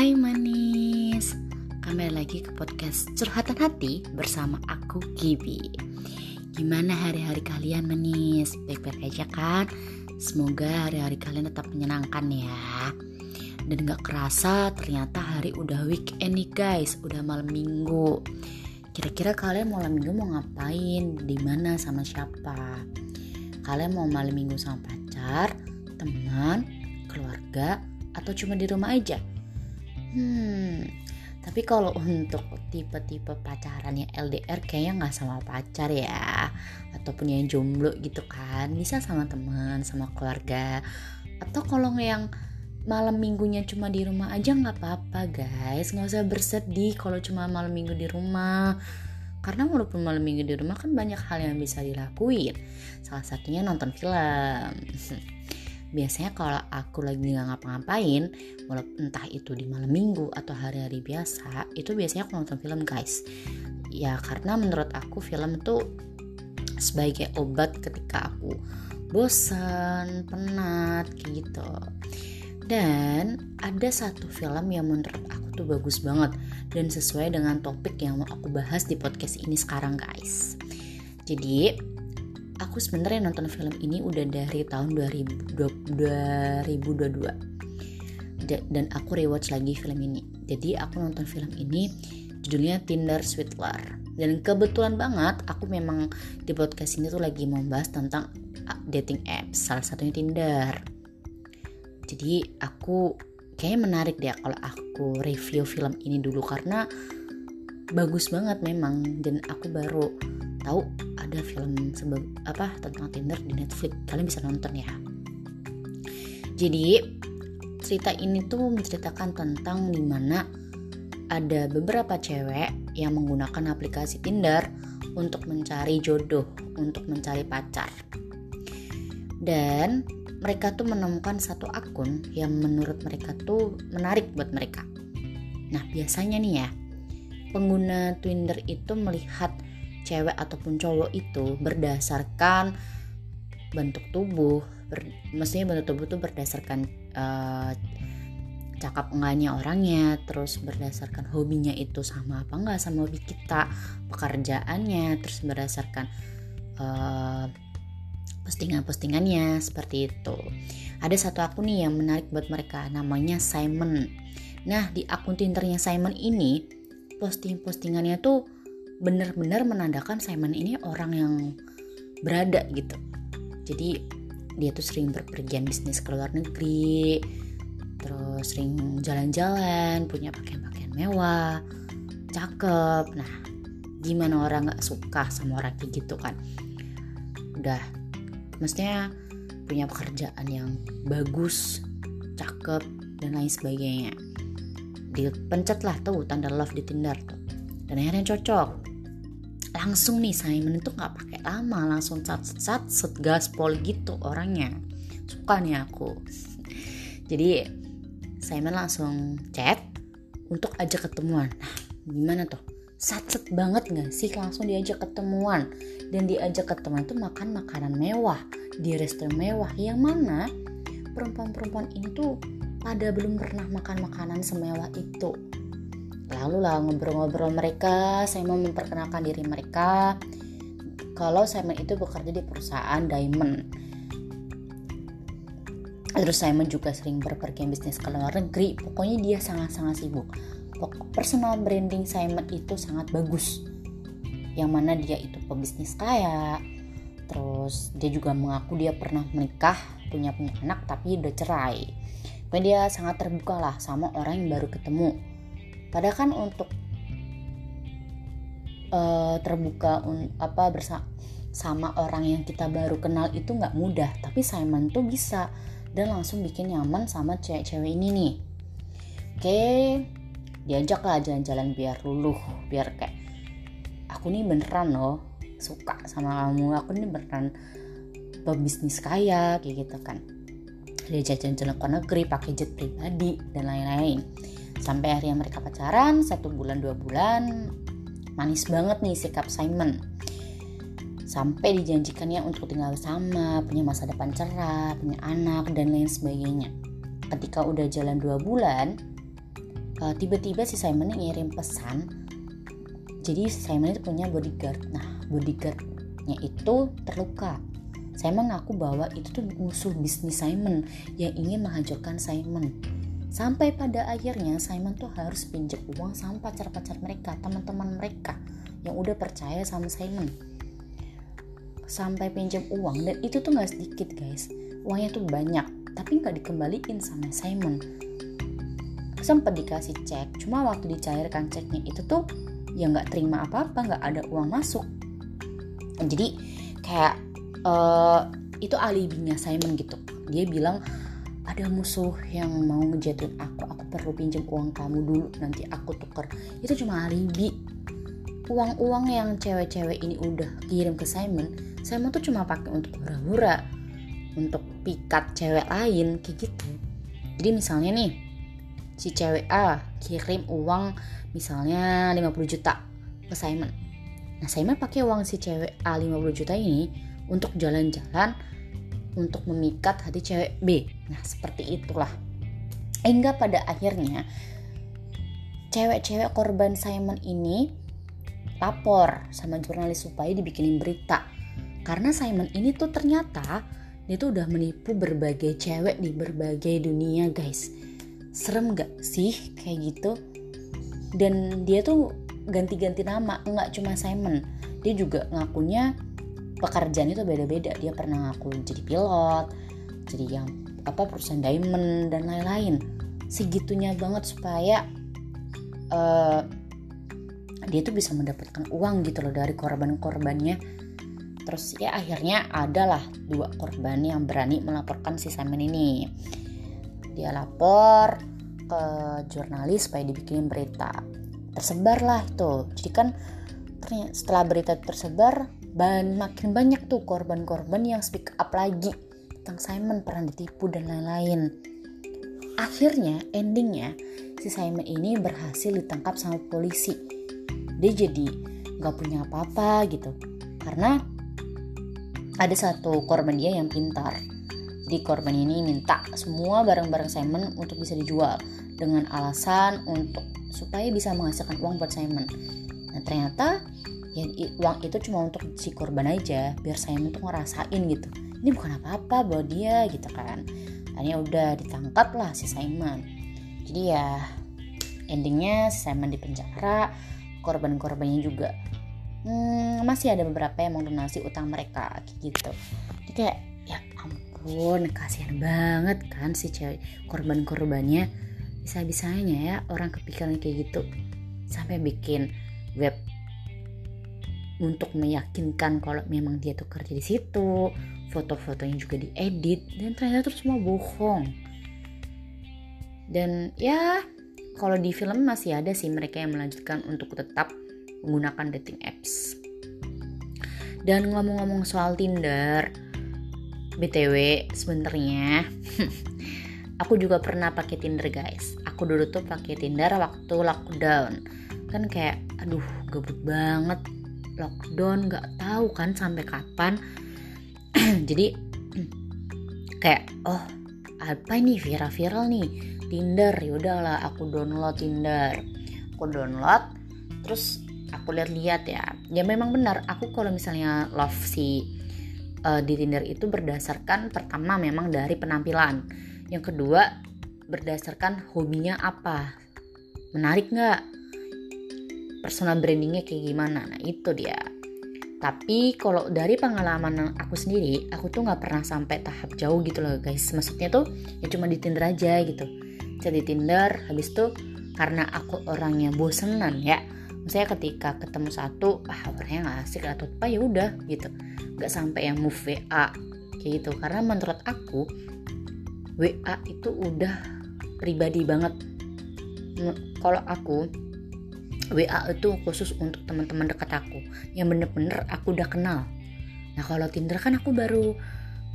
Hai manis, kembali lagi ke podcast curhatan hati bersama aku Gibi. Gimana hari-hari kalian manis? Baik-baik aja kan? Semoga hari-hari kalian tetap menyenangkan ya. Dan gak kerasa ternyata hari udah weekend nih guys, udah malam minggu. Kira-kira kalian malam minggu mau ngapain? Di mana sama siapa? Kalian mau malam minggu sama pacar, teman, keluarga, atau cuma di rumah aja? Hmm, tapi kalau untuk tipe-tipe pacaran yang LDR kayaknya nggak sama pacar ya. Ataupun yang jomblo gitu kan. Bisa sama teman sama keluarga. Atau kalau yang malam minggunya cuma di rumah aja nggak apa-apa guys. Nggak usah bersedih kalau cuma malam minggu di rumah. Karena walaupun malam minggu di rumah kan banyak hal yang bisa dilakuin. Salah satunya nonton film biasanya kalau aku lagi nggak ngapa-ngapain entah itu di malam minggu atau hari-hari biasa itu biasanya aku nonton film guys. Ya karena menurut aku film itu sebagai obat ketika aku bosan penat kayak gitu. Dan ada satu film yang menurut aku tuh bagus banget dan sesuai dengan topik yang mau aku bahas di podcast ini sekarang guys. Jadi aku sebenarnya nonton film ini udah dari tahun 2022 dan aku rewatch lagi film ini. Jadi aku nonton film ini judulnya Tinder Love dan kebetulan banget aku memang di podcast ini tuh lagi membahas tentang ah, dating apps salah satunya Tinder. Jadi aku kayaknya menarik deh kalau aku review film ini dulu karena bagus banget memang. Dan aku baru tahu ada film sebab apa tentang Tinder di Netflix kalian bisa nonton ya jadi cerita ini tuh menceritakan tentang di mana ada beberapa cewek yang menggunakan aplikasi Tinder untuk mencari jodoh, untuk mencari pacar. Dan mereka tuh menemukan satu akun yang menurut mereka tuh menarik buat mereka. Nah, biasanya nih ya, pengguna Tinder itu melihat cewek ataupun cowok itu berdasarkan bentuk tubuh ber, mestinya bentuk tubuh itu berdasarkan uh, cakap enggaknya orangnya terus berdasarkan hobinya itu sama apa enggak sama hobi kita pekerjaannya terus berdasarkan uh, postingan-postingannya seperti itu. Ada satu akun nih yang menarik buat mereka namanya Simon. Nah di akun Tindernya Simon ini posting-postingannya tuh benar-benar menandakan Simon ini orang yang berada gitu. Jadi dia tuh sering berpergian bisnis ke luar negeri terus sering jalan-jalan punya pakaian-pakaian mewah cakep. Nah gimana orang nggak suka sama orang kayak gitu kan? Udah mestinya punya pekerjaan yang bagus cakep dan lain sebagainya. Dipencet lah tuh tanda love di Tinder tuh. Dan akhirnya cocok langsung nih Simon itu nggak pakai lama langsung cat cat set gaspol gitu orangnya. Suka nih aku. Jadi Simon langsung chat untuk ajak ketemuan. Nah gimana tuh? Satset banget nggak sih? Langsung diajak ketemuan. Dan diajak ketemuan tuh makan makanan mewah. Di restoran mewah. Yang mana perempuan-perempuan ini tuh pada belum pernah makan makanan semewah itu lalu lah ngobrol-ngobrol mereka mau memperkenalkan diri mereka. Kalau Simon itu bekerja di perusahaan Diamond. Terus Simon juga sering berpergian bisnis ke luar negeri. Pokoknya dia sangat-sangat sibuk. Personal branding Simon itu sangat bagus. Yang mana dia itu pebisnis kaya. Terus dia juga mengaku dia pernah menikah punya punya anak tapi udah cerai. Pokoknya dia sangat terbuka lah sama orang yang baru ketemu padahal kan untuk uh, terbuka un, apa bersama sama orang yang kita baru kenal itu nggak mudah. Tapi Simon tuh bisa dan langsung bikin nyaman sama cewek-cewek ini nih. Oke diajak lah jalan-jalan biar luluh biar kayak aku nih beneran loh suka sama kamu. Aku nih beneran pebisnis kaya kayak gitu kan. Dia jalan-jalan ke negeri pakai jet pribadi dan lain-lain Sampai akhirnya mereka pacaran, satu bulan dua bulan, manis banget nih sikap Simon. Sampai dijanjikannya untuk tinggal sama, punya masa depan cerah, punya anak, dan lain sebagainya. Ketika udah jalan dua bulan, uh, tiba-tiba si Simon ngirim pesan jadi Simon itu punya bodyguard nah bodyguardnya itu terluka Simon mengaku bahwa itu tuh musuh bisnis Simon yang ingin menghancurkan Simon sampai pada akhirnya Simon tuh harus pinjam uang sama pacar-pacar mereka teman-teman mereka yang udah percaya sama Simon. Sampai pinjam uang dan itu tuh nggak sedikit guys. Uangnya tuh banyak tapi nggak dikembaliin sama Simon. Sempat dikasih cek cuma waktu dicairkan ceknya itu tuh ya nggak terima apa-apa nggak ada uang masuk. Jadi kayak uh, itu alibinya Simon gitu. Dia bilang ada musuh yang mau ngejatuhin aku. Aku perlu pinjam uang kamu dulu. Nanti aku tuker. Itu cuma alibi. Uang-uang yang cewek-cewek ini udah kirim ke Simon Simon tuh cuma pakai untuk hura-hura untuk pikat cewek lain kayak gitu. Jadi misalnya nih si cewek A kirim uang misalnya 50 juta ke Simon. Nah Simon pakai uang si cewek A 50 juta ini untuk jalan-jalan untuk memikat hati cewek B. Nah seperti itulah. Hingga pada akhirnya cewek-cewek korban Simon ini lapor sama jurnalis supaya dibikinin berita. Karena Simon ini tuh ternyata dia tuh udah menipu berbagai cewek di berbagai dunia guys. Serem gak sih? Kayak gitu. Dan dia tuh ganti-ganti nama nggak cuma Simon. Dia juga ngakunya pekerjaan itu beda-beda. Dia pernah ngaku jadi pilot jadi yang apa perusahaan diamond dan lain-lain. Segitunya banget supaya uh, dia tuh bisa mendapatkan uang gitu loh dari korban-korbannya. Terus ya akhirnya adalah dua korban yang berani melaporkan si Simon ini. Dia lapor ke jurnalis supaya dibikinin berita tersebarlah itu jadi kan setelah berita tersebar ban makin banyak tuh korban-korban yang speak up lagi tentang Simon pernah ditipu dan lain-lain. Akhirnya endingnya si Simon ini berhasil ditangkap sama polisi. Dia jadi nggak punya apa-apa gitu. Karena ada satu korban dia yang pintar. Jadi korban ini minta semua barang-barang Simon untuk bisa dijual dengan alasan untuk supaya bisa menghasilkan uang buat Simon. Nah ternyata ya uang itu cuma untuk si korban aja biar Simon tuh ngerasain gitu. Ini bukan apa-apa buat dia gitu kan. Akhirnya udah ditangkap lah si Simon. Jadi ya endingnya si Simon di penjara, korban-korbannya juga hmm, masih ada beberapa yang melunasi utang mereka gitu. Jadi kayak ya ampun kasihan banget kan si cewek korban-korbannya bisa-bisanya ya orang kepikiran kayak gitu sampai bikin web untuk meyakinkan kalau memang dia tuh kerja di situ foto-fotonya juga diedit dan ternyata itu semua bohong. Dan ya kalau di film masih ada sih mereka yang melanjutkan untuk tetap menggunakan dating apps. Dan ngomong-ngomong soal Tinder btw sebenarnya aku juga pernah pakai Tinder guys. Aku dulu tuh pakai Tinder waktu lockdown. Kan kayak aduh gabut banget lockdown nggak tahu kan sampai kapan. Jadi kayak oh apa ini viral-viral nih? Tinder yaudahlah aku download Tinder. Aku download terus aku lihat-lihat ya. Ya memang benar aku kalau misalnya love si uh, di Tinder itu berdasarkan pertama memang dari penampilan. Yang kedua berdasarkan hobinya apa. Menarik nggak personal brandingnya kayak gimana. Nah itu dia. Tapi kalau dari pengalaman aku sendiri aku tuh nggak pernah sampai tahap jauh gitu loh guys. Maksudnya tuh ya cuma di Tinder aja gitu. Jadi Tinder habis tuh karena aku orangnya bosenan ya. Misalnya ketika ketemu satu ah orangnya nggak asik atau apa ya udah gitu. Nggak sampai yang move WA kayak gitu. Karena menurut aku WA itu udah pribadi banget. Kalau aku WA itu khusus untuk teman-teman dekat aku. Yang bener-bener aku udah kenal. Nah kalau Tinder kan aku baru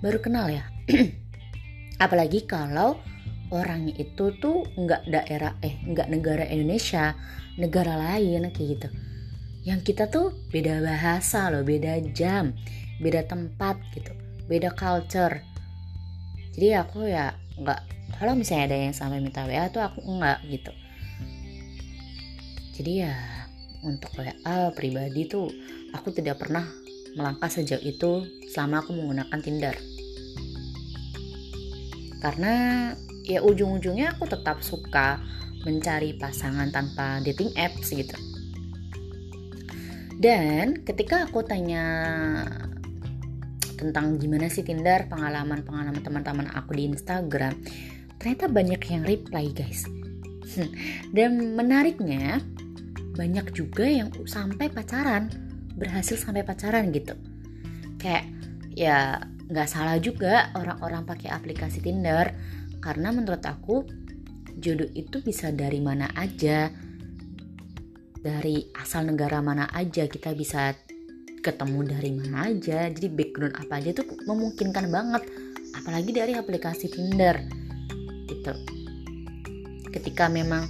baru kenal ya. Apalagi kalau orangnya itu tuh nggak daerah eh nggak negara Indonesia negara lain kayak gitu. Yang kita tuh beda bahasa loh beda jam beda tempat gitu beda culture. Jadi aku ya nggak kalau misalnya ada yang sampai minta WA tuh aku enggak gitu jadi ya untuk WA pribadi tuh aku tidak pernah melangkah sejauh itu selama aku menggunakan Tinder. Karena ya ujung-ujungnya aku tetap suka mencari pasangan tanpa dating apps gitu. Dan ketika aku tanya tentang gimana sih Tinder pengalaman-pengalaman teman-teman aku di Instagram ternyata banyak yang reply guys. Dan menariknya banyak juga yang sampai pacaran berhasil sampai pacaran gitu. Kayak ya nggak salah juga orang-orang pakai aplikasi Tinder karena menurut aku jodoh itu bisa dari mana aja dari asal negara mana aja kita bisa ketemu dari mana aja jadi background apa aja tuh memungkinkan banget apalagi dari aplikasi Tinder gitu. Ketika memang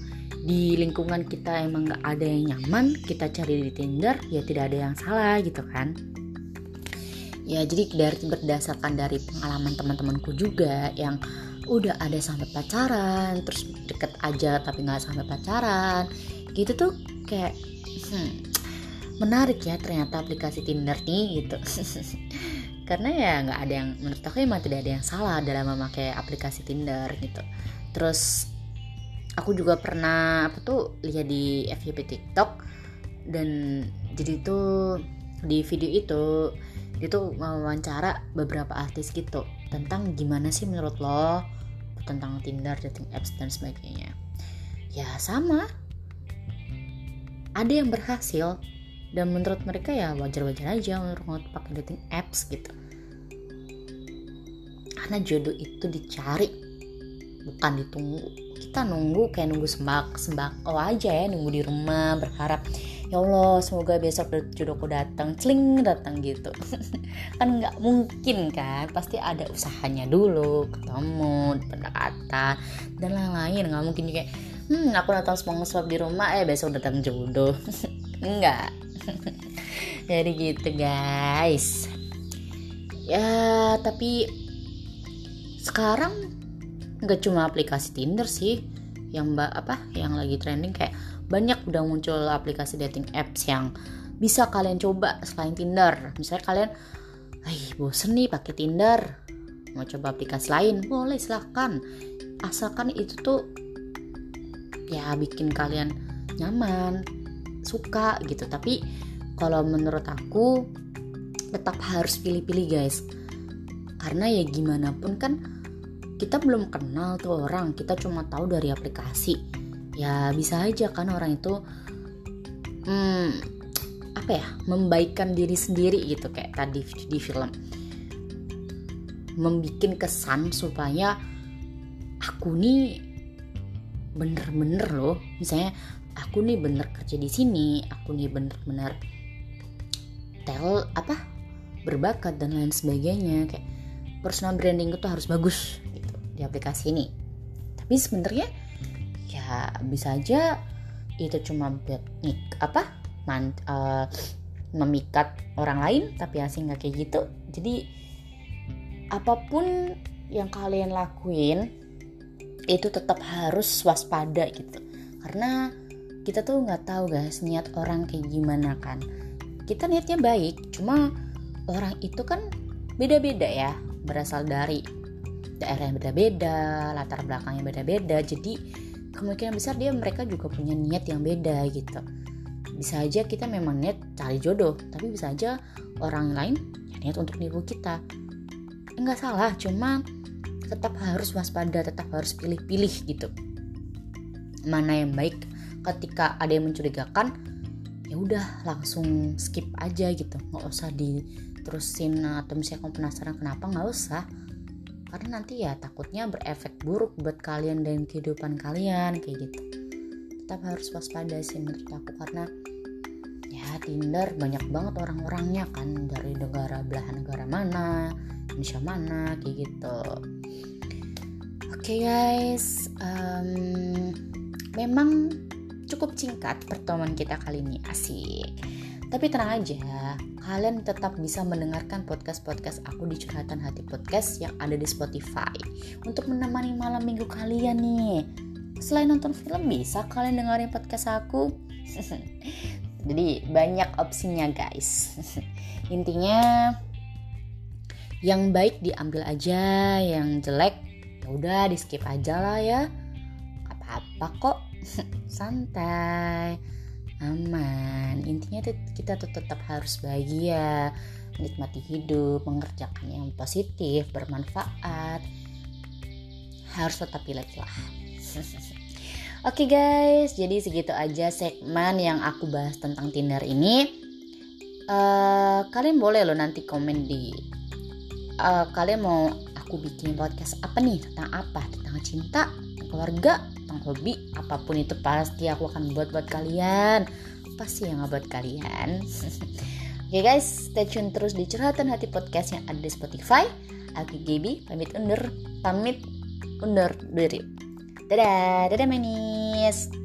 di lingkungan kita emang nggak ada yang nyaman kita cari di Tinder ya tidak ada yang salah gitu kan. Ya jadi dari berdasarkan dari pengalaman teman-temanku juga yang udah ada sampai pacaran terus deket aja tapi nggak sampai pacaran gitu tuh kayak hmm, menarik ya ternyata aplikasi Tinder nih gitu. Karena ya nggak ada yang menurut aku emang tidak ada yang salah dalam memakai aplikasi Tinder gitu. Terus aku juga pernah apa tuh lihat di FYP TikTok dan jadi tuh di video itu itu wawancara beberapa artis gitu tentang gimana sih menurut lo tentang Tinder, dating apps dan sebagainya. Ya sama. Ada yang berhasil dan menurut mereka ya wajar-wajar aja untuk pakai dating apps gitu. Karena jodoh itu dicari bukan ditunggu kita nunggu kayak nunggu sembak sembako aja ya nunggu di rumah berharap ya Allah semoga besok jodohku datang. Celing datang gitu. Kan nggak mungkin kan pasti ada usahanya dulu ketemu pendekatan dan lain-lain. Nggak mungkin juga hmm aku datang ngeswap di rumah eh besok datang jodoh. Enggak jadi gitu guys. Ya tapi sekarang nggak cuma aplikasi Tinder sih yang mbak apa yang lagi trending kayak banyak udah muncul aplikasi dating apps yang bisa kalian coba selain Tinder. Misalnya kalian Ay, bosen nih pakai Tinder mau coba aplikasi lain. Boleh silahkan. Asalkan itu tuh ya bikin kalian nyaman suka gitu. Tapi kalau menurut aku tetap harus pilih-pilih guys. Karena ya gimana pun kan kita belum kenal tuh orang kita cuma tahu dari aplikasi. Ya bisa aja kan orang itu hmm, apa ya membaikkan diri sendiri gitu kayak tadi di film. Membuat kesan supaya aku nih bener-bener loh misalnya aku nih bener kerja di sini aku nih bener-bener tel apa berbakat dan lain sebagainya kayak personal branding itu harus bagus di aplikasi ini. Tapi sebenarnya ya bisa aja itu cuma buat nik apa man, uh, memikat orang lain tapi asing nggak kayak gitu. Jadi apa pun yang kalian lakuin itu tetap harus waspada gitu. Karena kita tuh nggak tahu guys niat orang kayak gimana kan. Kita niatnya baik cuma orang itu kan beda-beda ya berasal dari daerah yang beda-beda, latar belakangnya beda-beda. Jadi kemungkinan besar dia mereka juga punya niat yang beda gitu. Bisa aja kita memang niat cari jodoh, tapi bisa aja orang lain ya niat untuk nipu kita. Enggak salah, cuma tetap harus waspada, tetap harus pilih-pilih gitu. Mana yang baik ketika ada yang mencurigakan, ya udah langsung skip aja gitu, nggak usah diterusin atau misalnya kamu penasaran kenapa nggak usah karena nanti ya takutnya berefek buruk buat kalian dan kehidupan kalian kayak gitu. Tetap harus waspada sih menurut aku karena ya Tinder banyak banget orang-orangnya kan dari negara belahan negara mana Indonesia mana kayak gitu. Oke okay guys um, memang cukup singkat pertemuan kita kali ini asik tapi tenang aja, kalian tetap bisa mendengarkan podcast-podcast aku di Curhatan Hati Podcast yang ada di Spotify. Untuk menemani malam minggu kalian nih. Selain nonton film, bisa kalian dengerin podcast aku. Jadi banyak opsinya guys. Intinya yang baik diambil aja yang jelek ya udah di skip aja lah ya. Apa-apa kok. Santai aman. Intinya kita tuh tetap harus bahagia menikmati hidup mengerjakan yang positif bermanfaat. Harus tetap pilih lah. Oke guys, jadi segitu aja segmen yang aku bahas tentang Tinder ini. Uh, kalian boleh loh nanti komen di uh, kalian mau aku bikin podcast apa nih? Tentang apa? Tentang cinta tentang keluarga tentang hobi apa pun itu pasti aku akan buat buat kalian pasti yang buat kalian Oke okay guys, stay tune terus di curhatan hati podcast yang ada di Spotify. Aku Gaby, pamit undur, pamit undur diri. Dadah, dadah manis.